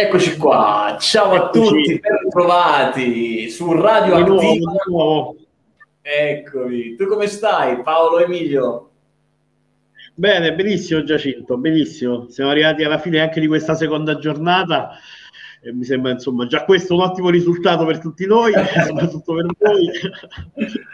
Eccoci qua, ciao a tutti, ben trovati su Radio Attiva. Eccomi, tu come stai Paolo Emilio? Bene, benissimo Giacinto, benissimo. Siamo arrivati alla fine anche di questa seconda giornata e mi sembra insomma già questo un ottimo risultato per tutti noi, soprattutto per voi.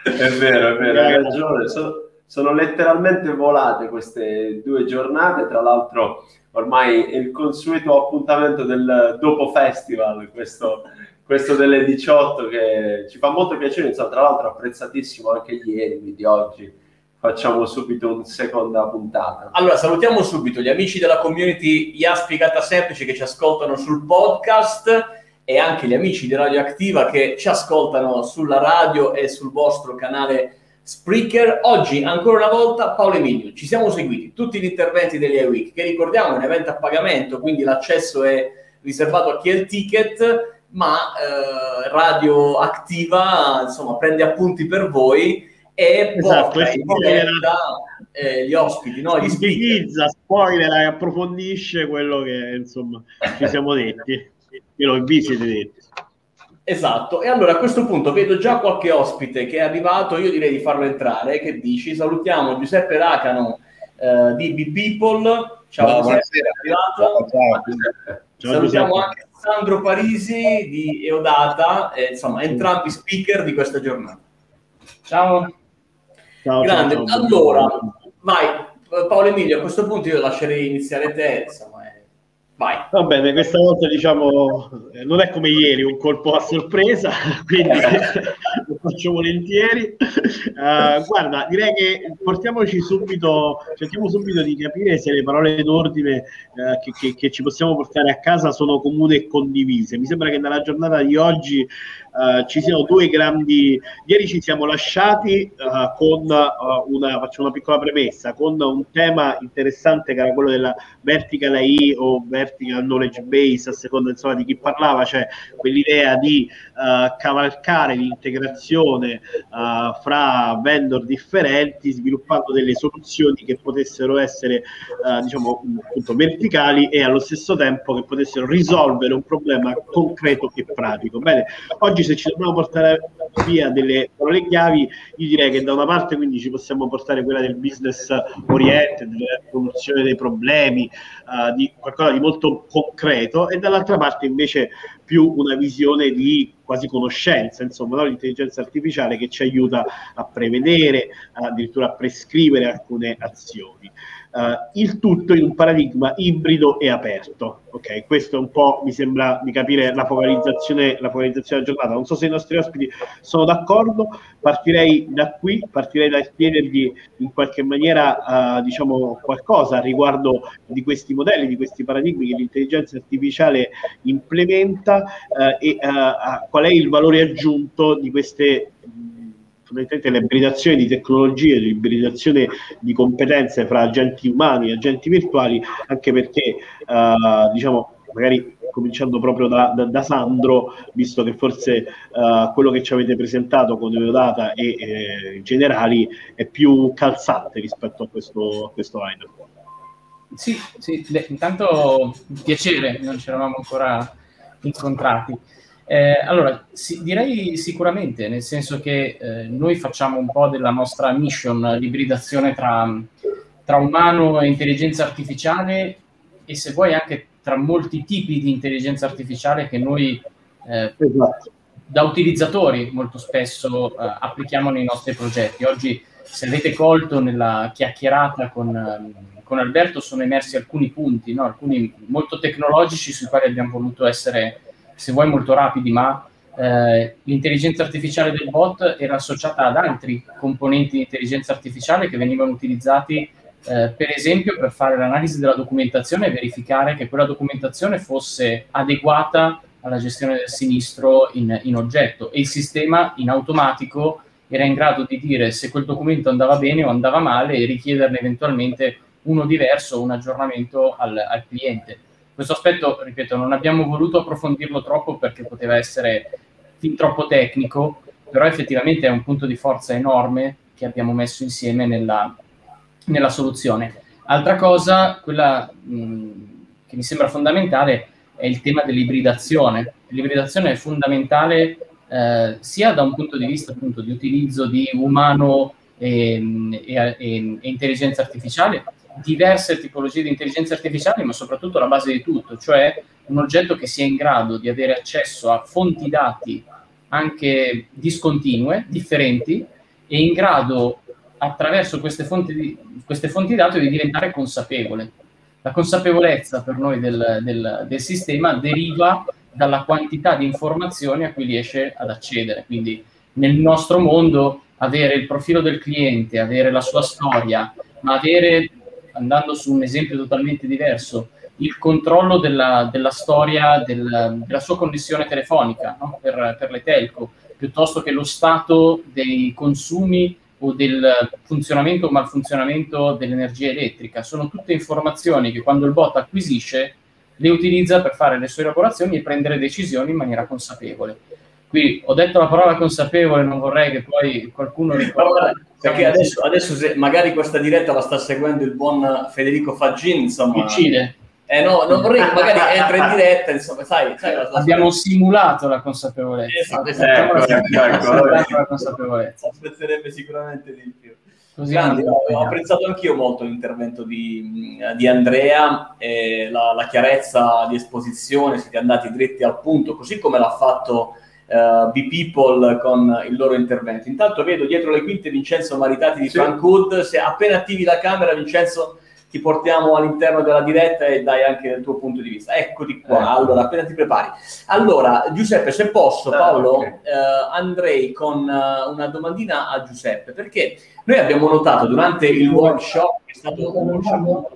È vero, è vero, hai ragione. Sono, sono letteralmente volate queste due giornate, tra l'altro ormai è il consueto appuntamento del dopo festival, questo, questo delle 18 che ci fa molto piacere, insomma, tra l'altro apprezzatissimo anche ieri, di oggi. Facciamo subito una seconda puntata. Allora, salutiamo subito gli amici della community Iaspigata Semplice che ci ascoltano sul podcast e anche gli amici di Radio Activa che ci ascoltano sulla radio e sul vostro canale Spreaker. Oggi, ancora una volta, Paolo Emilio, ci siamo seguiti tutti gli interventi degli iWeek, che ricordiamo è un evento a pagamento, quindi l'accesso è riservato a chi ha il ticket, ma eh, Radio Activa, insomma, prende appunti per voi e esatto, porta in diretta eh, gli ospiti, no? Gli speaker. spoiler e approfondisce quello che, insomma, ci siamo detti. Io vi siete detti. Esatto, e allora a questo punto vedo già qualche ospite che è arrivato, io direi di farlo entrare, che dici? Salutiamo Giuseppe Racano eh, di B People, ciao no, Giuseppe. Ciao, ciao. ciao Salutiamo Giuseppe. anche Sandro Parisi di Eodata, eh, insomma entrambi speaker di questa giornata. Ciao. ciao Grande, ciao, allora, vai Paolo Emilio, a questo punto io lascerei iniziare te, insomma Vai. Va bene, questa volta diciamo eh, non è come ieri, un colpo a sorpresa, quindi lo faccio volentieri. Uh, guarda, direi che portiamoci subito, cerchiamo subito di capire se le parole d'ordine uh, che, che, che, ci possiamo portare a casa sono comuni e condivise. Mi sembra che nella giornata di oggi uh, ci siano due grandi. Ieri ci siamo lasciati con una, faccio una piccola premessa, con un tema interessante che era quello della vertical AI o vertical knowledge base, a seconda insomma, di chi parlava, cioè quell'idea di uh, cavalcare l'integrazione uh, fra vendor differenti, sviluppando delle soluzioni che potessero essere uh, diciamo appunto verticali e allo stesso tempo che potessero risolvere un problema concreto e pratico. Bene, oggi se ci dobbiamo portare via delle parole chiavi, io direi che da una parte quindi ci possiamo portare quella del business oriented, della soluzione dei problemi, uh, di qualcosa di molto concreto, e dall'altra parte invece più una visione di quasi conoscenza, insomma, no? l'intelligenza artificiale che ci aiuta a prevedere, addirittura a prescrivere alcune azioni. Uh, il tutto in un paradigma ibrido e aperto. Ok, questo è un po' mi sembra di capire la focalizzazione, la focalizzazione della giornata. Non so se i nostri ospiti sono d'accordo. Partirei da qui, partirei da chiedergli in qualche maniera uh, diciamo qualcosa riguardo di questi modelli, di questi paradigmi che l'intelligenza artificiale implementa uh, e qual è il valore aggiunto di queste l'ibridazione di tecnologie, l'ibridazione di competenze fra agenti umani e agenti virtuali, anche perché uh, diciamo magari cominciando proprio da, da, da, Sandro, visto che forse uh, quello che ci avete presentato con Eudata e eh, generali è più calzante rispetto a questo, a questo item. Sì, sì, beh, intanto piacere, non ci eravamo ancora incontrati. Eh, allora, sì, direi sicuramente, nel senso che eh, noi facciamo un po' della nostra mission, l'ibridazione tra, tra umano e intelligenza artificiale e se vuoi anche tra molti tipi di intelligenza artificiale che noi eh, esatto. da utilizzatori molto spesso eh, applichiamo nei nostri progetti. Oggi, se avete colto nella chiacchierata con, con Alberto, sono emersi alcuni punti, no? alcuni molto tecnologici sui quali abbiamo voluto essere se vuoi molto rapidi, ma eh, l'intelligenza artificiale del bot era associata ad altri componenti di intelligenza artificiale che venivano utilizzati eh, per esempio per fare l'analisi della documentazione e verificare che quella documentazione fosse adeguata alla gestione del sinistro in, in oggetto e il sistema in automatico era in grado di dire se quel documento andava bene o andava male e richiederne eventualmente uno diverso o un aggiornamento al, al cliente. Questo aspetto, ripeto, non abbiamo voluto approfondirlo troppo perché poteva essere fin troppo tecnico, però effettivamente è un punto di forza enorme che abbiamo messo insieme nella, nella soluzione. Altra cosa, quella mh, che mi sembra fondamentale, è il tema dell'ibridazione. L'ibridazione è fondamentale eh, sia da un punto di vista appunto di utilizzo di umano e, e, e, e intelligenza artificiale, diverse tipologie di intelligenza artificiale, ma soprattutto la base di tutto, cioè un oggetto che sia in grado di avere accesso a fonti dati anche discontinue, differenti, e in grado attraverso queste fonti, di, queste fonti dati di diventare consapevole. La consapevolezza per noi del, del, del sistema deriva dalla quantità di informazioni a cui riesce ad accedere. Quindi nel nostro mondo avere il profilo del cliente, avere la sua storia, ma avere, andando su un esempio totalmente diverso, il controllo della, della storia del, della sua connessione telefonica no? per, per le telco, piuttosto che lo stato dei consumi o del funzionamento o malfunzionamento dell'energia elettrica. Sono tutte informazioni che quando il bot acquisisce le utilizza per fare le sue elaborazioni e prendere decisioni in maniera consapevole. Qui ho detto la parola consapevole, non vorrei che poi qualcuno ricorda. Perché adesso, adesso se magari questa diretta la sta seguendo il buon Federico Faggin, insomma. Uccide. Eh no, non vorrei che magari entra in diretta, insomma, sai, sai la, Abbiamo simulato la consapevolezza. Esatto, esatto, ecco, ecco, la consapevolezza. Apprezzerebbe sicuramente di più. Grande, ho apprezzato anch'io molto l'intervento di, di Andrea, eh, la, la, chiarezza di esposizione, siete andati dritti al punto, così come l'ha fatto uh, B-People con il loro intervento. Intanto vedo dietro le quinte Vincenzo Maritati di sì. Frank Hood, se appena attivi la camera Vincenzo ti portiamo all'interno della diretta e dai anche il tuo punto di vista. Eccoti qua, ecco. allora appena ti prepari. Allora Giuseppe, se posso ah, Paolo, okay. eh, andrei con uh, una domandina a Giuseppe, perché noi abbiamo notato durante il workshop, che è stato un workshop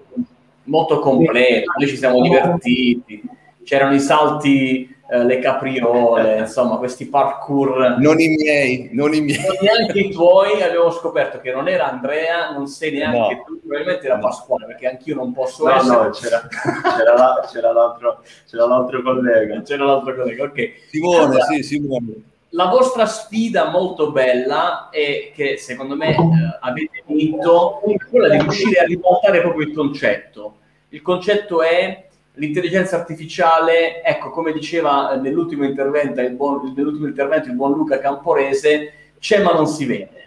molto completo, noi ci siamo divertiti, c'erano i salti, eh, le capriole, insomma, questi parkour. Non i miei, non i miei. Non neanche i tuoi, abbiamo scoperto che non era Andrea, non sei neanche no. tu, probabilmente era Pasquale, perché anch'io non posso no, essere. No, c'era, c'era, la, c'era, l'altro, c'era l'altro collega. C'era l'altro collega, ok. Simone, allora, sì, Simone la vostra sfida molto bella e che secondo me eh, avete vinto è quella di riuscire a riportare proprio il concetto. Il concetto è l'intelligenza artificiale, ecco, come diceva nell'ultimo intervento il buon, nell'ultimo intervento il buon Luca Camporese, c'è ma non si vede.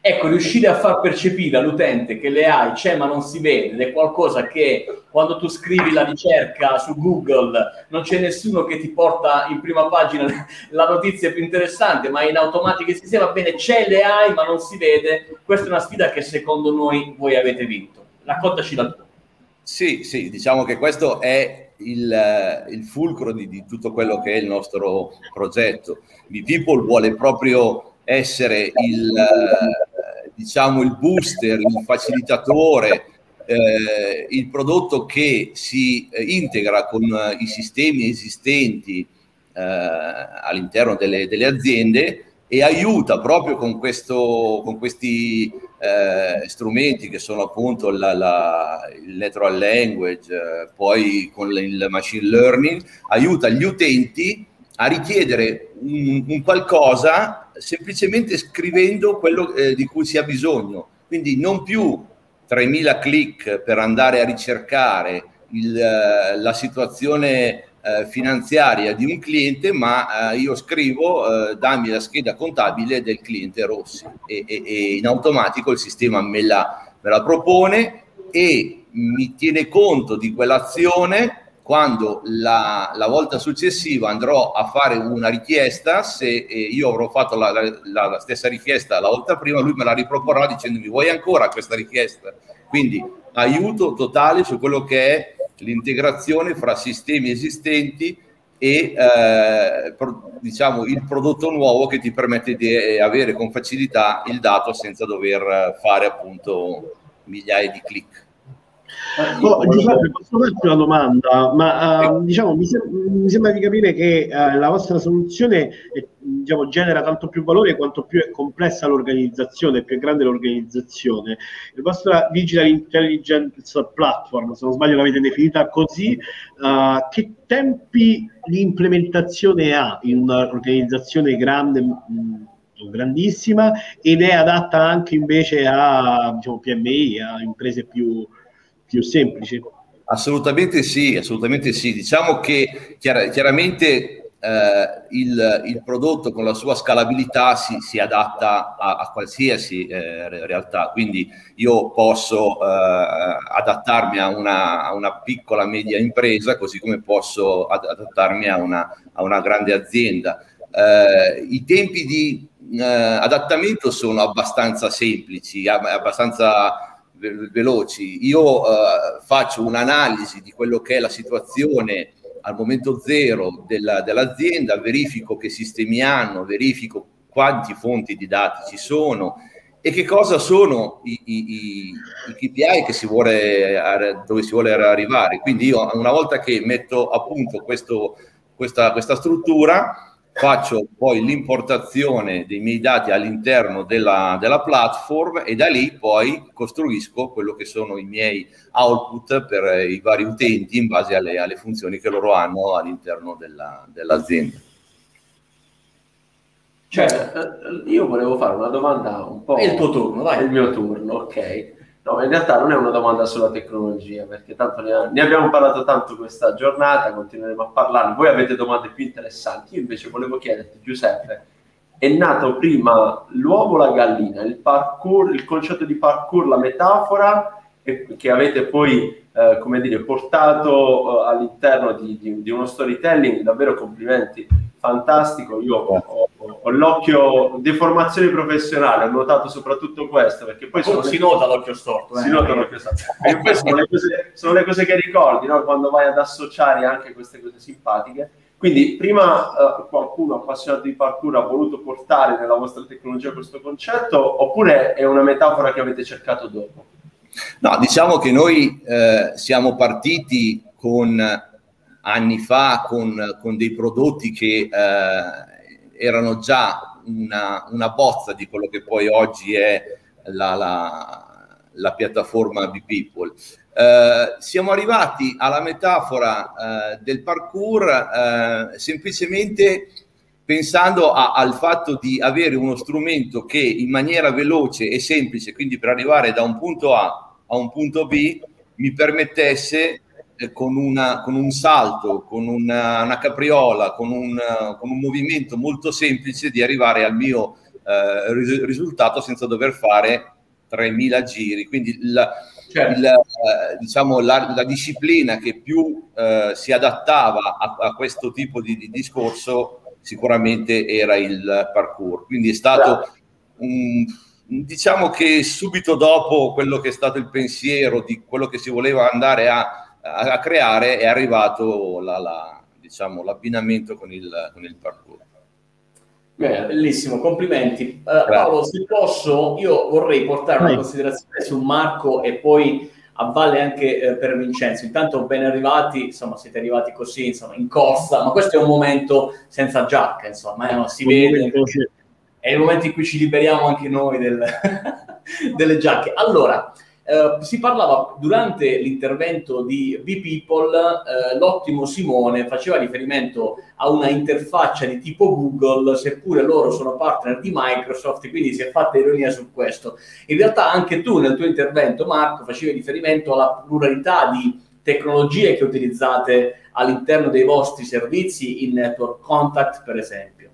Ecco, riuscire a far percepire all'utente che le AI c'è ma non si vede ed è qualcosa che quando tu scrivi la ricerca su Google non c'è nessuno che ti porta in prima pagina la notizia più interessante, ma in automatico si sistema, bene, c'è le AI ma non si vede. Questa è una sfida che secondo noi voi avete vinto. Raccontaci la tua. Sì, sì, diciamo che questo è il, il fulcro di, di, tutto quello che è il nostro progetto. People vuole proprio essere il, diciamo, il booster, il facilitatore, eh, il prodotto che si eh, integra con eh, i sistemi esistenti eh, all'interno delle, delle, aziende e aiuta proprio con, questo, con questi eh, strumenti che sono appunto la, la, il natural language, eh, poi con il machine learning, aiuta gli utenti a richiedere un, un qualcosa semplicemente scrivendo quello eh, di cui si ha bisogno. Quindi non più 3.000 click per andare a ricercare il, eh, la situazione eh, finanziaria di un cliente, ma eh, io scrivo eh, dammi la scheda contabile del cliente Rossi e, e, e in automatico il sistema me la, me la propone e mi tiene conto di quell'azione quando la, la, volta successiva andrò a fare una richiesta, se eh, io avrò fatto la, la, la, stessa richiesta la volta prima, lui me la riproporrà dicendomi vuoi ancora questa richiesta? Quindi aiuto totale su quello che è l'integrazione fra sistemi esistenti e eh, pro, diciamo il prodotto nuovo che ti permette di eh, avere con facilità il dato senza dover fare appunto migliaia di click. Oh, Giuseppe, posso farti una domanda? Ma uh, diciamo, mi, sem- mi, sembra di capire che uh, la vostra soluzione è, diciamo, genera tanto più valore quanto più è complessa l'organizzazione, più è grande l'organizzazione. La vostra Digital Intelligence Platform, se non sbaglio l'avete definita così, uh, che tempi di implementazione ha in un'organizzazione grande? Mh, grandissima ed è adatta anche invece a diciamo, PMI, a imprese più, più semplici? Assolutamente sì, assolutamente sì. Diciamo che chiar- chiaramente eh, il, il, prodotto con la sua scalabilità si, si adatta a, a qualsiasi eh, realtà, quindi io posso eh, adattarmi a una, a una, piccola media impresa così come posso ad- adattarmi a una, a una grande azienda. Eh, I tempi di eh, adattamento sono abbastanza semplici, abbastanza veloci. Io eh, faccio un'analisi di quello che è la situazione al momento zero della, dell'azienda, verifico che sistemi hanno, verifico quanti fonti di dati ci sono e che cosa sono i, i, i, KPI che si vuole, dove si vuole arrivare. Quindi io una volta che metto a punto questo, questa, questa struttura, faccio poi l'importazione dei miei dati all'interno della, della, platform e da lì poi costruisco quello che sono i miei output per i vari utenti in base alle, alle funzioni che loro hanno all'interno della, dell'azienda. Cioè, io volevo fare una domanda un po'... È il tuo turno, vai. È il mio turno, ok. No, in realtà non è una domanda sulla tecnologia, perché tanto ne, ne, abbiamo parlato tanto questa giornata, continueremo a parlarne. Voi avete domande più interessanti. Io invece volevo chiederti, Giuseppe, è nato prima l'uovo o la gallina? Il parkour, il concetto di parkour, la metafora che avete poi, eh, come dire, portato eh, all'interno di, di, di uno storytelling, davvero complimenti fantastico. Io ho, ho, l'occhio deformazione professionale, ho notato soprattutto questo perché poi oh, si le... nota l'occhio storto. Eh? Si nota l'occhio storto. Perché poi sono le, cose, sono le cose che ricordi no? quando vai ad associare anche queste cose simpatiche. Quindi, prima uh, qualcuno appassionato di parkour ha voluto portare nella vostra tecnologia questo concetto, oppure è una metafora che avete cercato dopo? No, diciamo che noi eh, siamo partiti con anni fa con, con dei prodotti che eh, erano già una, una, bozza di quello che poi oggi è la, la, la piattaforma B-People. Eh, siamo arrivati alla metafora eh, del parkour eh, semplicemente pensando a, al fatto di avere uno strumento che in maniera veloce e semplice, quindi per arrivare da un punto A a un punto B, mi permettesse con, una, con, un salto, con una, una capriola, con un, con un, movimento molto semplice di arrivare al mio eh, risultato senza dover fare 3.000 giri. Quindi la, certo. il, eh, diciamo, la, la, disciplina che più eh, si adattava a, a, questo tipo di, di, discorso sicuramente era il parkour. Quindi è stato un diciamo che subito dopo quello che è stato il pensiero di quello che si voleva andare a a, creare è arrivato la, la, diciamo, l'abbinamento con il, con il parkour. Beh, bellissimo, complimenti. Uh, Paolo, se posso, io vorrei portare una considerazione su Marco e poi a valle anche eh, per Vincenzo. Intanto ben arrivati, insomma, siete arrivati così, insomma, in corsa, ma questo è un momento senza giacca, insomma, eh, no, si vede. È il momento in cui ci liberiamo anche noi del, delle giacche. Allora, Uh, si parlava durante l'intervento di B-People, uh, l'ottimo Simone faceva riferimento a una interfaccia di tipo Google, seppure loro sono partner di Microsoft, quindi si è fatta ironia su questo. In realtà anche tu nel tuo intervento, Marco, facevi riferimento alla pluralità di tecnologie che utilizzate all'interno dei vostri servizi, in network contact per esempio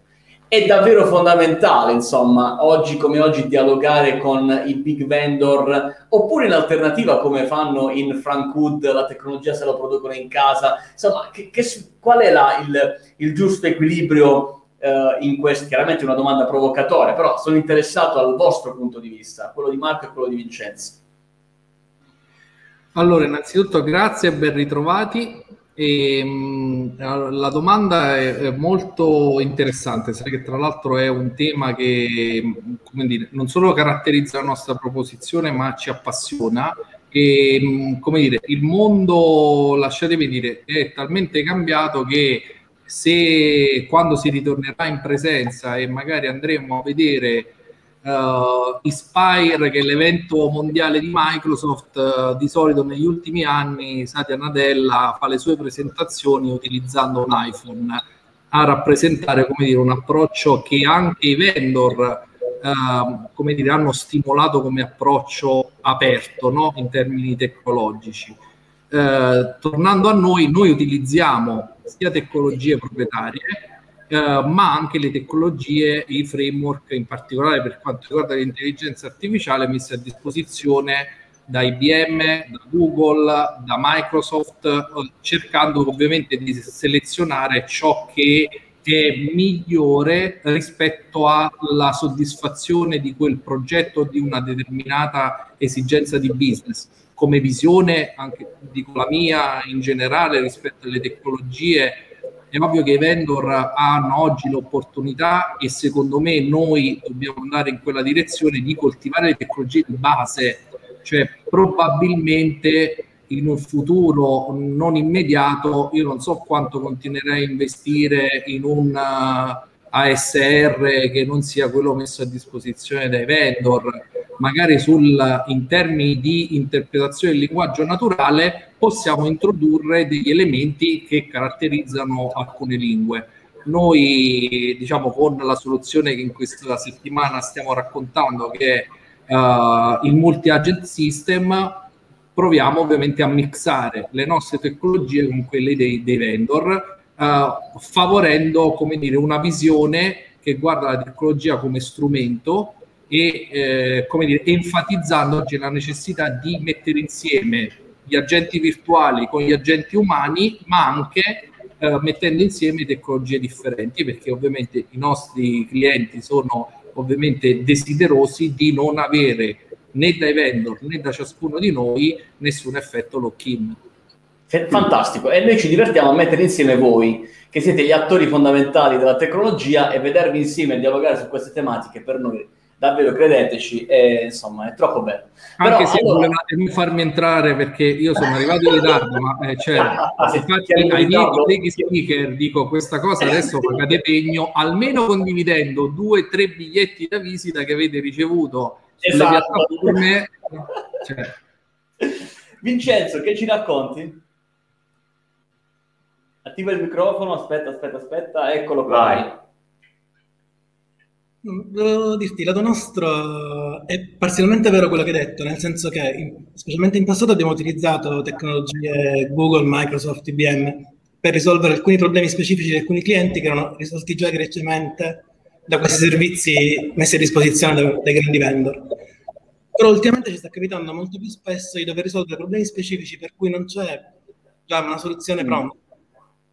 è davvero fondamentale, insomma, oggi come oggi dialogare con i big vendor, oppure in alternativa come fanno in Frankwood, la tecnologia se la producono in casa, insomma, che, che, qual è la, il, il, giusto equilibrio uh, in questo? Chiaramente una domanda provocatoria, però sono interessato al vostro punto di vista, quello di Marco e quello di Vincenzo. Allora, innanzitutto grazie e ben ritrovati. E, mh, la domanda è, molto interessante, sai che tra l'altro è un tema che dire, non solo caratterizza la nostra proposizione, ma ci appassiona. E, mh, come dire, il mondo, lasciatemi dire, è talmente cambiato che se quando si ritornerà in presenza e magari andremo a vedere uh, Inspire, che è l'evento mondiale di Microsoft, uh, di solito negli ultimi anni Satya Nadella fa le sue presentazioni utilizzando un iPhone a rappresentare come dire, un approccio che anche i vendor uh, come dire, hanno stimolato come approccio aperto no? in termini tecnologici. eh, tornando a noi, noi utilizziamo sia tecnologie proprietarie, eh, ma anche le tecnologie, i framework, in particolare per quanto riguarda l'intelligenza artificiale, messe a disposizione da IBM, da Google, da Microsoft, eh, cercando ovviamente di selezionare ciò che è migliore rispetto alla soddisfazione di quel progetto o di una determinata esigenza di business. Come visione, anche dico la mia in generale rispetto alle tecnologie, è ovvio che i vendor hanno oggi l'opportunità e secondo me noi dobbiamo andare in quella direzione di coltivare le tecnologie di base, cioè probabilmente in un futuro non immediato io non so quanto continuerei a investire in un ASR che non sia quello messo a disposizione dai vendor, magari sul, in termini di interpretazione del linguaggio naturale possiamo introdurre degli elementi che caratterizzano alcune lingue. Noi, diciamo, con la soluzione che in questa settimana stiamo raccontando, che è uh, il multi-agent system, proviamo ovviamente a mixare le nostre tecnologie con quelle dei, dei vendor uh, favorendo come dire, una visione che guarda la tecnologia come strumento e eh, come dire, enfatizzando oggi la necessità di mettere insieme gli agenti virtuali con gli agenti umani, ma anche eh, mettendo insieme tecnologie differenti, perché ovviamente i nostri clienti sono ovviamente desiderosi di non avere né dai vendor né da ciascuno di noi nessun effetto lock-in. Fantastico, e noi ci divertiamo a mettere insieme voi, che siete gli attori fondamentali della tecnologia, e vedervi insieme e dialogare su queste tematiche per noi, davvero credeteci, è, insomma, è troppo bello. Anche Però, se allora... volevate non farmi entrare perché io sono arrivato in ritardo, ma eh, cioè, ah, infatti ai miei colleghi speaker dico questa cosa, adesso pagate pegno, almeno condividendo due o tre biglietti da visita che avete ricevuto esatto. piattaforme. Cioè. Vincenzo, che ci racconti? Attiva il microfono, aspetta, aspetta, aspetta, eccolo qua. Vai. Volevo dirti, lato nostro è parzialmente vero quello che hai detto, nel senso che in, specialmente in passato abbiamo utilizzato tecnologie Google, Microsoft, IBM per risolvere alcuni problemi specifici di alcuni clienti che erano risolti già recentemente da questi servizi messi a disposizione dai, dai grandi vendor. Però ultimamente ci sta capitando molto più spesso di dover risolvere problemi specifici per cui non c'è già una soluzione mm. pronta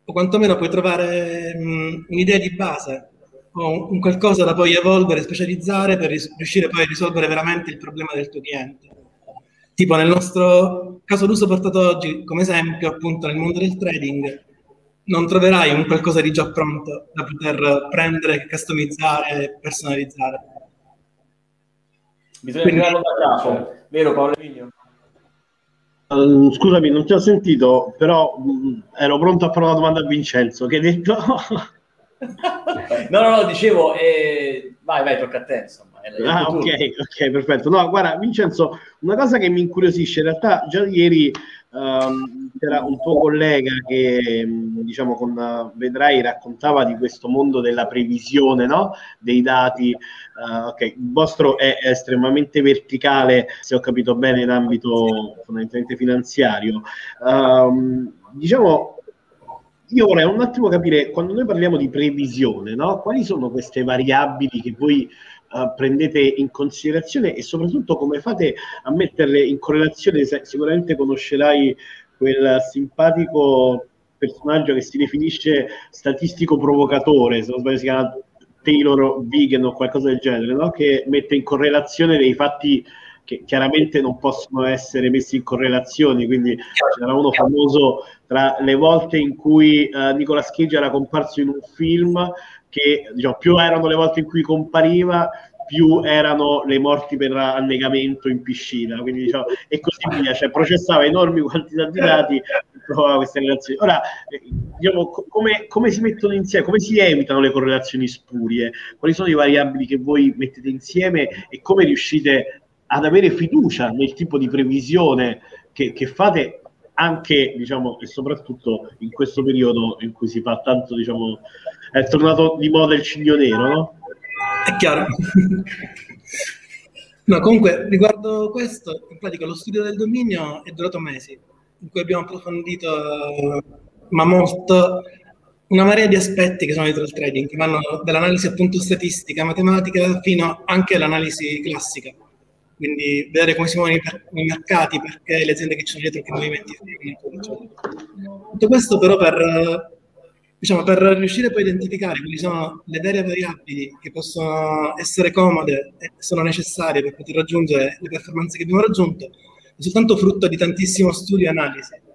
o quantomeno puoi trovare mh, un'idea di base o un, qualcosa da poi evolvere, specializzare per ris- riuscire poi a risolvere veramente il problema del tuo cliente. Tipo nel nostro caso d'uso portato oggi come esempio, appunto nel mondo del trading, non troverai un qualcosa di già pronto da poter prendere, customizzare e personalizzare. Bisogna Quindi, crearlo da capo, vero Paolo Vigno? Uh, scusami, non ti ho sentito, però mh, mm, ero pronto a fare una domanda a Vincenzo. Che hai detto? no, no, no, dicevo, eh, vai, vai, tocca a te, insomma. Ah, ok, ok, perfetto. No, guarda, Vincenzo, una cosa che mi incuriosisce, in realtà già ieri um, c'era un tuo collega che, mm, diciamo, con Vedrai raccontava di questo mondo della previsione, no? Dei dati. Uh, ok, il vostro è, estremamente verticale, se ho capito bene, in ambito fondamentalmente finanziario. Um, diciamo, io vorrei un attimo capire, quando noi parliamo di previsione, no? quali sono queste variabili che voi uh, prendete in considerazione e soprattutto come fate a metterle in correlazione? Sicuramente conoscerai quel simpatico personaggio che si definisce statistico provocatore, se non sbaglio si chiama Taylor Vegan o qualcosa del genere, no? che mette in correlazione dei fatti che chiaramente non possono essere messi in correlazione, quindi c'era uno famoso tra le volte in cui uh, Nicolas Cage era comparso in un film che diciamo, più erano le volte in cui compariva, più erano le morti per annegamento in piscina, quindi diciamo, e così via, cioè processava enormi quantità di dati e trovava queste relazioni. Ora, diciamo, come, come, si mettono insieme, come si evitano le correlazioni spurie? Quali sono i variabili che voi mettete insieme e come riuscite ad avere fiducia nel tipo di previsione che, che fate anche diciamo e soprattutto in questo periodo in cui si fa tanto diciamo è tornato di moda il cigno nero no? è chiaro no comunque riguardo questo in pratica lo studio del dominio è durato mesi in cui abbiamo approfondito, ma molto, una marea di aspetti che sono dietro il trading, che vanno dall'analisi appunto statistica, matematica, fino anche all'analisi classica. Quindi vedere come si muovono i, mercati, perché le aziende che ci sono dietro, che movimenti fanno. Tutto questo però per, diciamo, per riuscire poi a identificare quali sono le vere variabili che possono essere comode e sono necessarie per poter raggiungere le performance che abbiamo raggiunto, è soltanto frutto di tantissimo studio e analisi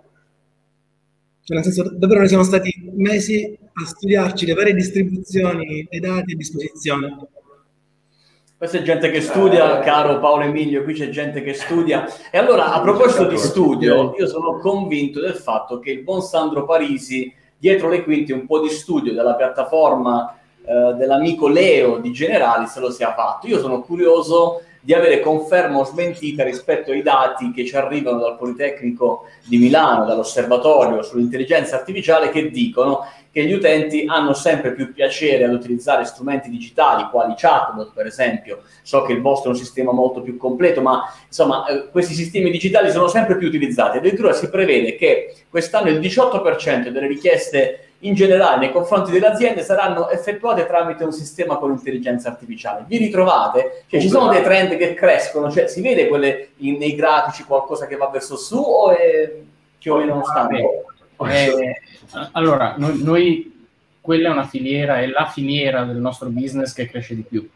cioè, nel senso, davvero noi siamo stati mesi a studiarci le varie distribuzioni dei dati a disposizione. Questa è gente che studia, caro Paolo Emilio, qui c'è gente che studia. E allora, a proposito di studio, io sono convinto del fatto che il buon Sandro Parisi, dietro le quinte, un po' di studio della piattaforma eh, dell'amico Leo di Generali se lo sia fatto. Io sono curioso di avere conferma o smentita rispetto ai dati che ci arrivano dal Politecnico di Milano, dall'osservatorio sull'intelligenza artificiale, che dicono che gli utenti hanno sempre più piacere ad utilizzare strumenti digitali, quali chatbot per esempio. So che il vostro è un sistema molto più completo, ma insomma eh, questi sistemi digitali sono sempre più utilizzati. Addirittura si prevede che quest'anno il 18% delle richieste in generale nei confronti delle aziende saranno effettuate tramite un sistema con intelligenza artificiale. Vi ritrovate? Cioè, ci sono dei trend che crescono? Cioè, si vede quelle in, nei grafici qualcosa che va verso su o è più o meno stabile? Eh, allora, noi, noi, quella è una filiera, è la filiera del nostro business che cresce di più.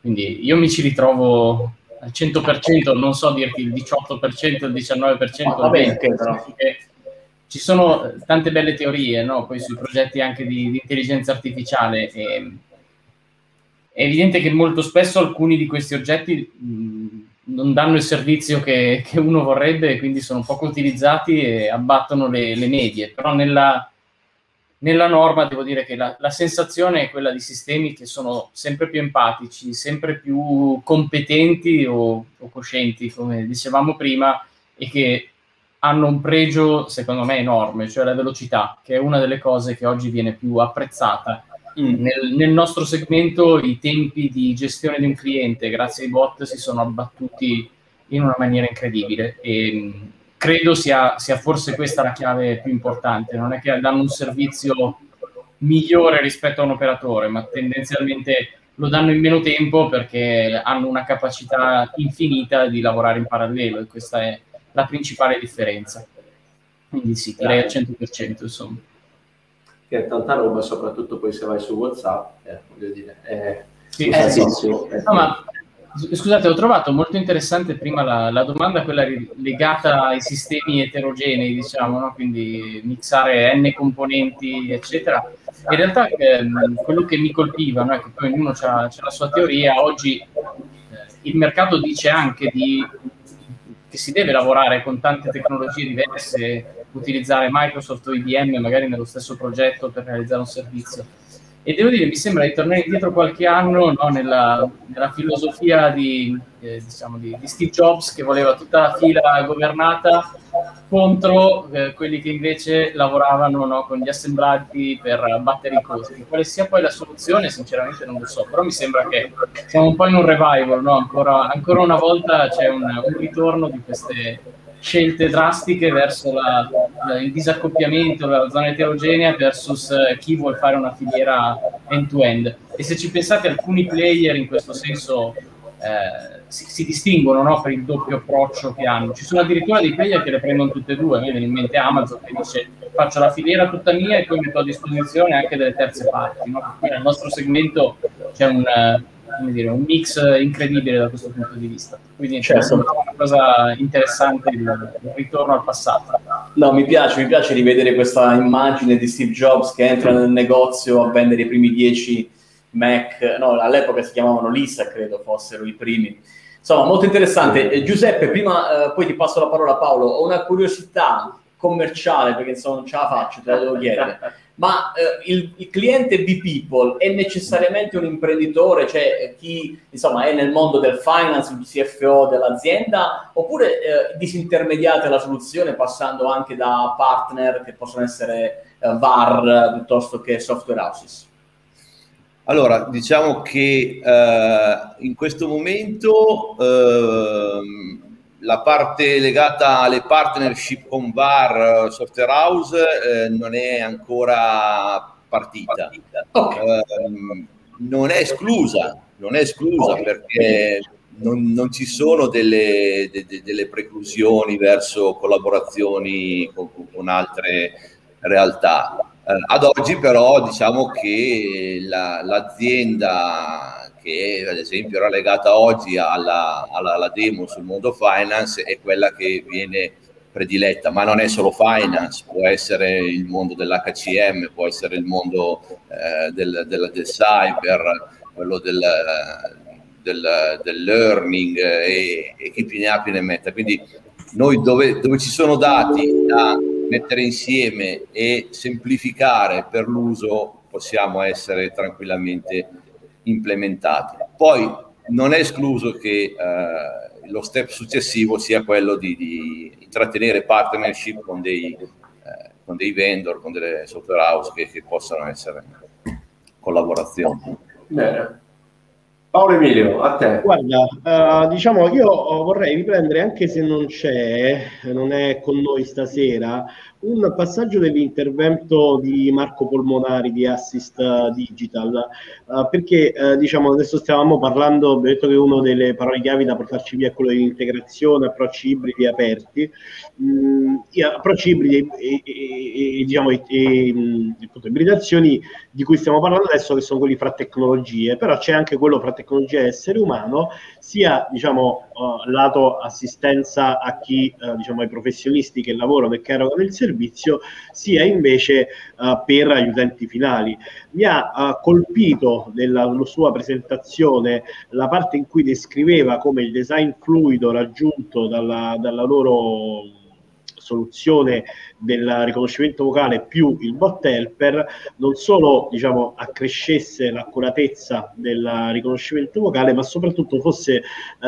Quindi io mi ci ritrovo al 100%, non so dirti il 18%, il 19%, ah, va bene, però ci sono tante belle teorie no? poi sui progetti anche di, di intelligenza artificiale. E, è evidente che molto spesso alcuni di questi oggetti mh, non danno il servizio che, che, uno vorrebbe, quindi sono poco utilizzati e abbattono le, le medie. Però nella, nella, norma devo dire che la, la, sensazione è quella di sistemi che sono sempre più empatici, sempre più competenti o, o coscienti, come dicevamo prima, e che hanno un pregio, secondo me, enorme, cioè la velocità, che è una delle cose che oggi viene più apprezzata. Mm. Nel, nel, nostro segmento i tempi di gestione di un cliente, grazie ai bot, si sono abbattuti in una maniera incredibile e mm, credo sia, sia forse questa la chiave più importante. Non è che danno un servizio migliore rispetto a un operatore, ma tendenzialmente lo danno in meno tempo perché hanno una capacità infinita di lavorare in parallelo e questa è la principale differenza. Quindi sì, direi al 100%, insomma. Che è tanta roba, soprattutto poi se vai su WhatsApp, eh, voglio dire, è... Sì, eh, sì, sì. No, ma Scusate, ho trovato molto interessante prima la, la, domanda, quella legata ai sistemi eterogenei, diciamo, no? quindi mixare n componenti, eccetera. In realtà ehm, quello che mi colpiva no? è che poi ognuno ha la sua teoria. Oggi eh, il mercato dice anche di che si deve lavorare con tante tecnologie diverse, utilizzare Microsoft o IBM magari nello stesso progetto per realizzare un servizio. E devo dire, mi sembra di tornare indietro qualche anno no, nella, nella, filosofia di, eh, diciamo di, di, Steve Jobs che voleva tutta la fila governata contro eh, quelli che invece lavoravano no, con gli assemblati per abbattere i costi. Quale sia poi la soluzione, sinceramente non lo so, però mi sembra che siamo un po' in un revival, no? ancora, ancora, una volta c'è un, un ritorno di queste scelte drastiche verso la, la, il disaccoppiamento, la zona eterogenea versus eh, chi vuole fare una filiera end-to-end. E se ci pensate, alcuni player in questo senso eh, si, si, distinguono no, per il doppio approccio che hanno. Ci sono addirittura dei player che le prendono tutte e due. Mi viene in mente Amazon che dice faccio la filiera tutta mia e poi metto a disposizione anche delle terze parti. No? Quindi nel nostro segmento c'è un dire, un mix incredibile da questo punto di vista. Quindi certo. Cosa interessante il, il, ritorno al passato. No, mi piace, mi piace rivedere questa immagine di Steve Jobs che entra nel negozio a vendere i primi dieci Mac, no, all'epoca si chiamavano Lisa, credo fossero i primi. Insomma, molto interessante. Eh, Giuseppe, prima eh, poi ti passo la parola a Paolo, ho una curiosità commerciale perché insomma non ce la faccio, te la devo chiedere ma eh, il, il, cliente B-People è necessariamente un imprenditore, cioè chi insomma è nel mondo del finance, il CFO dell'azienda, oppure eh, disintermediate la soluzione passando anche da partner che possono essere eh, VAR piuttosto che software houses? Allora, diciamo che eh, in questo momento ehm, la parte legata alle partnership con VAR, eh, software house, eh, non è ancora partita. Okay. Eh, non è esclusa, non è esclusa okay. perché non, non, ci sono delle, de, de, delle, preclusioni verso collaborazioni con, con altre realtà. Eh, ad oggi però diciamo che la, l'azienda che ad esempio era legata oggi alla, alla, alla, demo sul mondo finance è quella che viene prediletta, ma non è solo finance, può essere il mondo dell'HCM, può essere il mondo eh, del, del, del, cyber, quello del, del, del learning e, e, chi più ne ha più ne metta. Quindi noi dove, dove ci sono dati da mettere insieme e semplificare per l'uso possiamo essere tranquillamente implementati. Poi non è escluso che eh, lo step successivo sia quello di, di intrattenere partnership con dei, eh, con dei, vendor, con delle software house che, che possano essere collaborazioni. Bene. Paolo Emilio, a te. Guarda, uh, diciamo, io vorrei riprendere, anche se non c'è, non è con noi stasera, un passaggio dell'intervento di Marco Polmonari di Assist Digital, uh, perché uh, diciamo adesso stavamo parlando, abbiamo detto che uno delle parole chiavi da portarci via è quello dell'integrazione, approcci ibridi aperti, mm, approcci ibridi e, e, e diciamo e, e appunto, ibridazioni di cui stiamo parlando adesso che sono quelli fra tecnologie, però c'è anche quello fra tecnologia e essere umano, sia diciamo uh, lato assistenza a chi, uh, diciamo ai professionisti che lavorano e che erogano il servizio, sia invece uh, per gli utenti finali. Mi ha colpito nella sua presentazione la parte in cui descriveva come il design fluido raggiunto dalla, dalla loro soluzione del riconoscimento vocale più il bot helper non solo diciamo, accrescesse l'accuratezza del riconoscimento vocale, ma soprattutto fosse eh,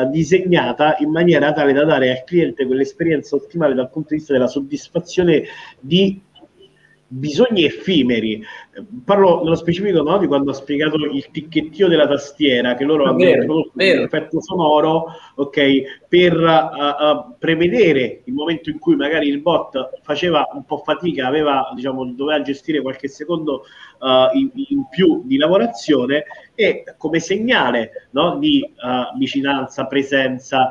disegnata in maniera tale da dare al cliente quell'esperienza ottimale dal punto di vista della soddisfazione di bisogni effimeri. Parlo nello specifico no, di quando ha spiegato il ticchettio della tastiera, che loro hanno introdotto un effetto sonoro okay, per uh, uh, prevedere il momento in cui magari il bot faceva un po' fatica, aveva, diciamo, doveva gestire qualche secondo uh, in, in, più di lavorazione e come segnale no, di vicinanza, presenza,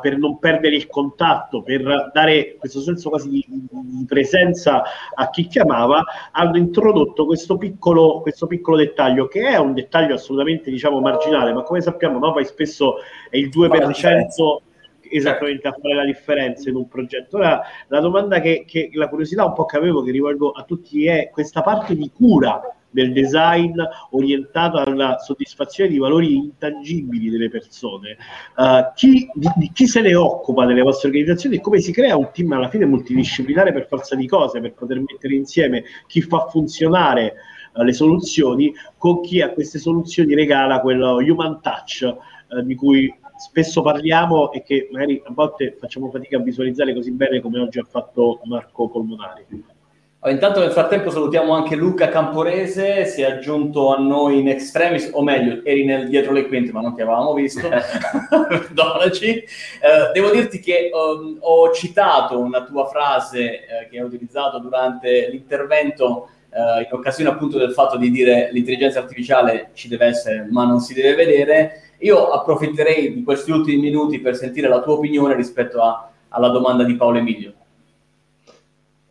per non perdere il contatto, per dare questo senso quasi di, di presenza a chi chiamava hanno introdotto questo piccolo, questo piccolo dettaglio, che è un dettaglio assolutamente diciamo marginale, ma come sappiamo no, poi spesso è il 2% esattamente a fare la differenza in un progetto. Ora, la domanda che, che la curiosità un po' che avevo, che rivolgo a tutti, è questa parte di cura del design orientato alla soddisfazione di valori intangibili delle persone. Uh, chi, di, chi, se ne occupa delle vostre organizzazioni e come si crea un team alla fine multidisciplinare per forza di cose, per poter mettere insieme chi fa funzionare uh, le soluzioni con chi a queste soluzioni regala quello human touch uh, di cui spesso parliamo e che magari a volte facciamo fatica a visualizzare così bene come oggi ha fatto Marco Polmonari. Intanto nel frattempo salutiamo anche Luca Camporese, si è aggiunto a noi in extremis, o meglio, eri nel, dietro le quinte ma non ti avevamo visto, perdonaci. Eh, devo dirti che um, ho citato una tua frase eh, che hai utilizzato durante l'intervento eh, in occasione appunto del fatto di dire l'intelligenza artificiale ci deve essere ma non si deve vedere. Io approfitterei di questi ultimi minuti per sentire la tua opinione rispetto a, alla domanda di Paolo Emilio.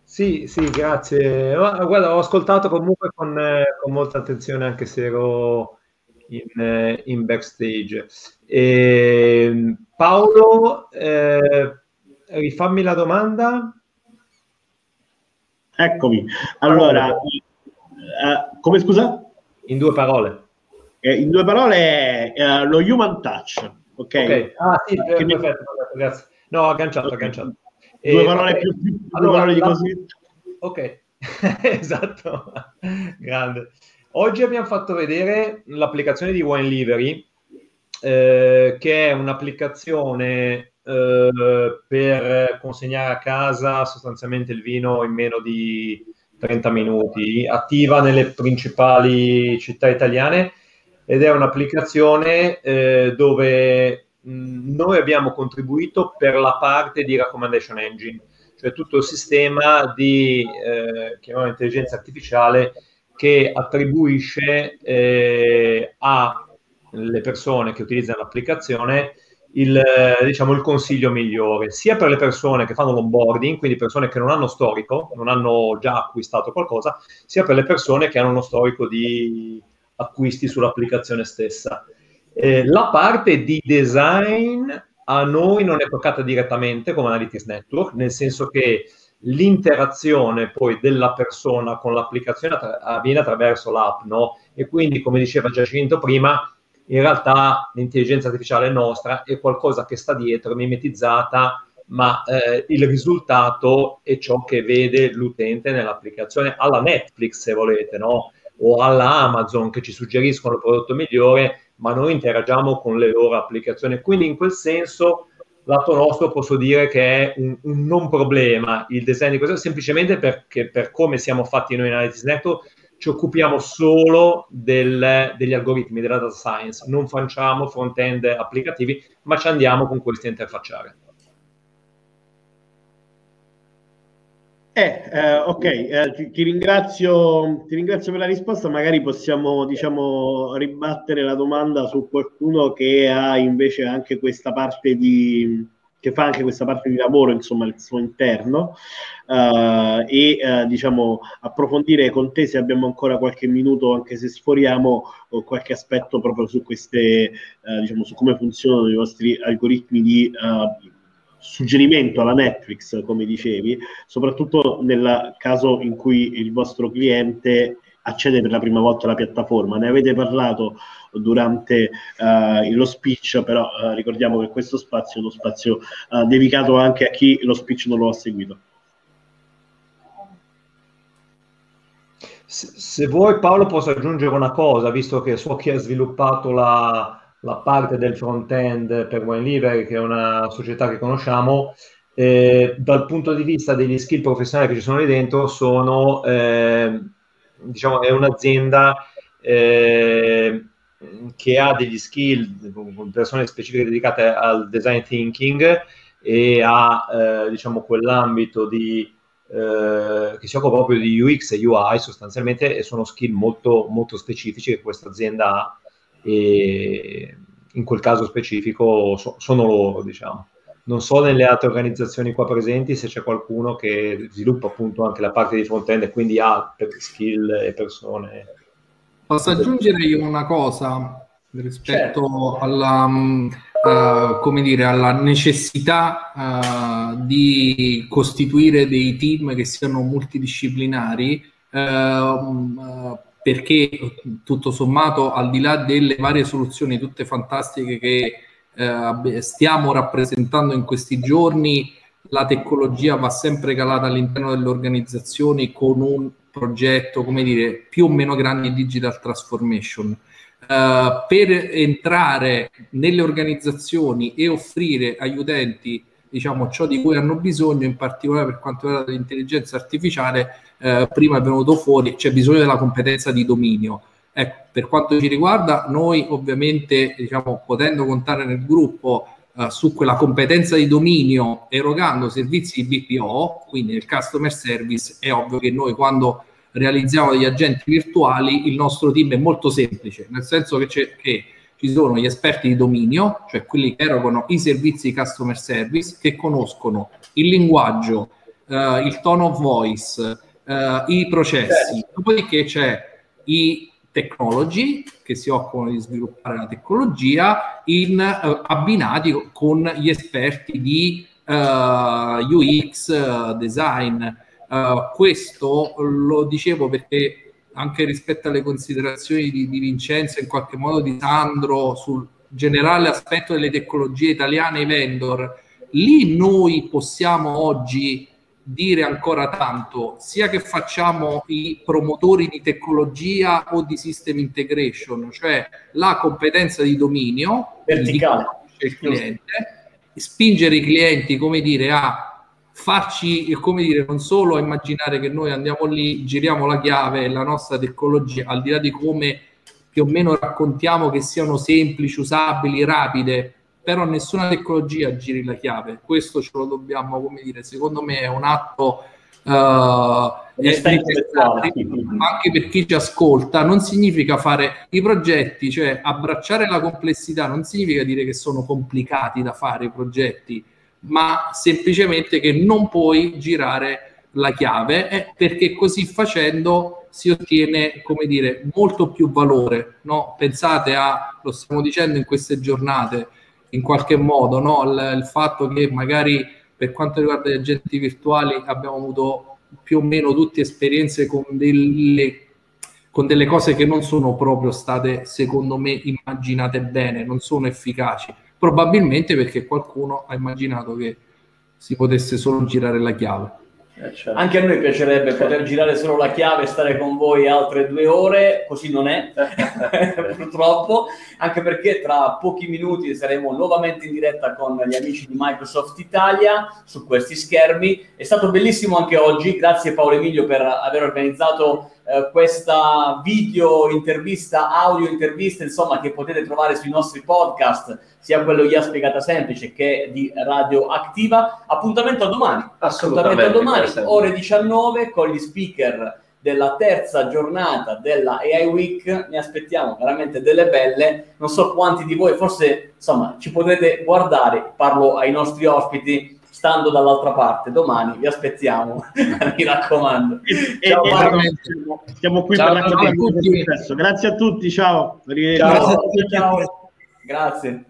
Sì, sì, grazie. Guarda, ho ascoltato comunque con, eh, con molta attenzione anche se ero in, eh, in backstage. E, ehm, Paolo, eh, rifammi la domanda. Eccomi. Allora, eh, come scusa? In due parole. Eh, in due parole è lo human touch. Ok. okay. Ah, sì, perfetto, perfetto, grazie. No, agganciato, okay. agganciato. Due eh, parole più, più allora, due parole di così. Ok, esatto, grande. Oggi abbiamo fatto vedere l'applicazione di Wine Livery, eh, che è un'applicazione eh, per consegnare a casa sostanzialmente il vino in meno di 30 minuti, attiva nelle principali città italiane ed è un'applicazione eh, dove mh, noi abbiamo contribuito per la parte di recommendation engine, cioè tutto il sistema di eh, intelligenza artificiale che attribuisce eh, alle persone che utilizzano l'applicazione il, diciamo, il consiglio migliore, sia per le persone che fanno l'onboarding, quindi persone che non hanno storico, non hanno già acquistato qualcosa, sia per le persone che hanno uno storico di acquisti sull'applicazione stessa. Eh, la parte di design a noi non è toccata direttamente come Analytics Network, nel senso che l'interazione poi della persona con l'applicazione attra- avviene attraverso l'app, no? E quindi, come diceva Giacinto prima, in realtà l'intelligenza artificiale nostra è qualcosa che sta dietro, mimetizzata, ma eh, il risultato è ciò che vede l'utente nell'applicazione, alla Netflix se volete, no? O alla Amazon che ci suggeriscono il prodotto migliore, ma noi interagiamo con le loro applicazioni. Quindi in quel senso, lato nostro, posso dire che è un, un non problema il design di questo, semplicemente perché per come siamo fatti noi in Analytics Network, ci occupiamo solo del, degli algoritmi, della data science, non facciamo front-end applicativi, ma ci andiamo con questi a interfacciare. Eh, eh, ok, eh, ti, ti, ringrazio, ti ringrazio per la risposta. Magari possiamo diciamo, ribattere la domanda su qualcuno che ha invece anche questa parte di, che fa anche questa parte di lavoro, insomma, il suo interno, uh, e uh, diciamo approfondire con te se abbiamo ancora qualche minuto, anche se sforiamo qualche aspetto proprio su queste, uh, diciamo, su come funzionano i vostri algoritmi di suggerimento alla Netflix, come dicevi, soprattutto nel caso in cui il vostro cliente accede per la prima volta alla piattaforma. Ne avete parlato durante uh, lo speech, però uh, ricordiamo che questo spazio è uno spazio uh, dedicato anche a chi lo speech non lo ha seguito. Se, se vuoi Paolo posso aggiungere una cosa, visto che so chi ha sviluppato la, la parte del front-end per OneLiver, che è una società che conosciamo, eh, dal punto di vista degli skill professionali che ci sono lì dentro, sono, eh, diciamo, è un'azienda eh, che ha degli skill, persone specifiche dedicate al design thinking e ha, eh, diciamo, quell'ambito di, eh, che si occupa proprio di UX e UI sostanzialmente e sono skill molto, molto specifici che questa azienda ha e in quel caso specifico so, sono loro, diciamo. Non so nelle altre organizzazioni qua presenti se c'è qualcuno che sviluppa appunto anche la parte di front-end e quindi ha skill e persone. Posso aggiungere io una cosa rispetto certo. alla, uh, come dire, alla necessità uh, di costituire dei team che siano multidisciplinari. Uh, perché tutto sommato al di là delle varie soluzioni tutte fantastiche che eh, stiamo rappresentando in questi giorni, la tecnologia va sempre calata all'interno delle organizzazioni con un progetto, come dire, più o meno grande di digital transformation. Uh, per entrare nelle organizzazioni e offrire agli utenti diciamo, ciò di cui hanno bisogno, in particolare per quanto riguarda l'intelligenza artificiale, eh, prima è venuto fuori, c'è bisogno della competenza di dominio. Ecco, per quanto ci riguarda, noi ovviamente, diciamo, potendo contare nel gruppo eh, su quella competenza di dominio erogando servizi di BPO, quindi nel customer service, è ovvio che noi quando realizziamo degli agenti virtuali, il nostro team è molto semplice, nel senso che, c'è, che ci sono gli esperti di dominio, cioè quelli che erogano i servizi di customer service, che conoscono il linguaggio, eh, il tone of voice, eh, i processi. Certo. Dopodiché c'è i technology che si occupano di sviluppare la tecnologia in, eh, abbinati con gli esperti di eh, UX, design. Uh, questo lo dicevo perché anche rispetto alle considerazioni di, di Vincenzo, in qualche modo di Sandro sul generale aspetto delle tecnologie italiane e vendor, lì noi possiamo oggi dire ancora tanto, sia che facciamo i promotori di tecnologia o di system integration, cioè la competenza di dominio verticale. il cliente, spingere i clienti, come dire, a farci, come dire, non solo immaginare che noi andiamo lì, giriamo la chiave e la nostra tecnologia, al di là di come più o meno raccontiamo che siano semplici, usabili, rapide, però nessuna tecnologia giri la chiave. Questo ce lo dobbiamo, come dire, secondo me è un atto uh, anche per chi ci ascolta, non significa fare i progetti, cioè abbracciare la complessità non significa dire che sono complicati da fare i progetti, ma semplicemente che non puoi girare la chiave eh, perché così facendo si ottiene, come dire, molto più valore. No? Pensate a, lo stiamo dicendo in queste giornate, in qualche modo, no? il, il fatto che magari per quanto riguarda gli agenti virtuali abbiamo avuto più o meno tutte esperienze con delle, con delle cose che non sono proprio state, secondo me, immaginate bene, non sono efficaci. Probabilmente perché qualcuno ha immaginato che si potesse solo girare la chiave. Eh, certo. Anche a noi piacerebbe poter girare solo la chiave e stare con voi altre due ore, così non è, purtroppo, anche perché tra pochi minuti saremo nuovamente in diretta con gli amici di Microsoft Italia su questi schermi. È stato bellissimo anche oggi, grazie Paolo Emilio per aver organizzato eh, questa video intervista, audio intervista, insomma, che potete trovare sui nostri podcast, sia quello ha spiegata semplice che di Radio Attiva. Appuntamento a domani. Appuntamento a domani, ore 19, con gli speaker della terza giornata della AI Week. Ne aspettiamo veramente delle belle. Non so quanti di voi, forse, insomma, ci potete guardare. Parlo ai nostri ospiti stando dall'altra parte. Domani vi aspettiamo, mi raccomando. E, ciao, e, siamo qui ciao, per raccontare il successo. Grazie a tutti, ciao. ciao. Grazie. ciao. Grazie.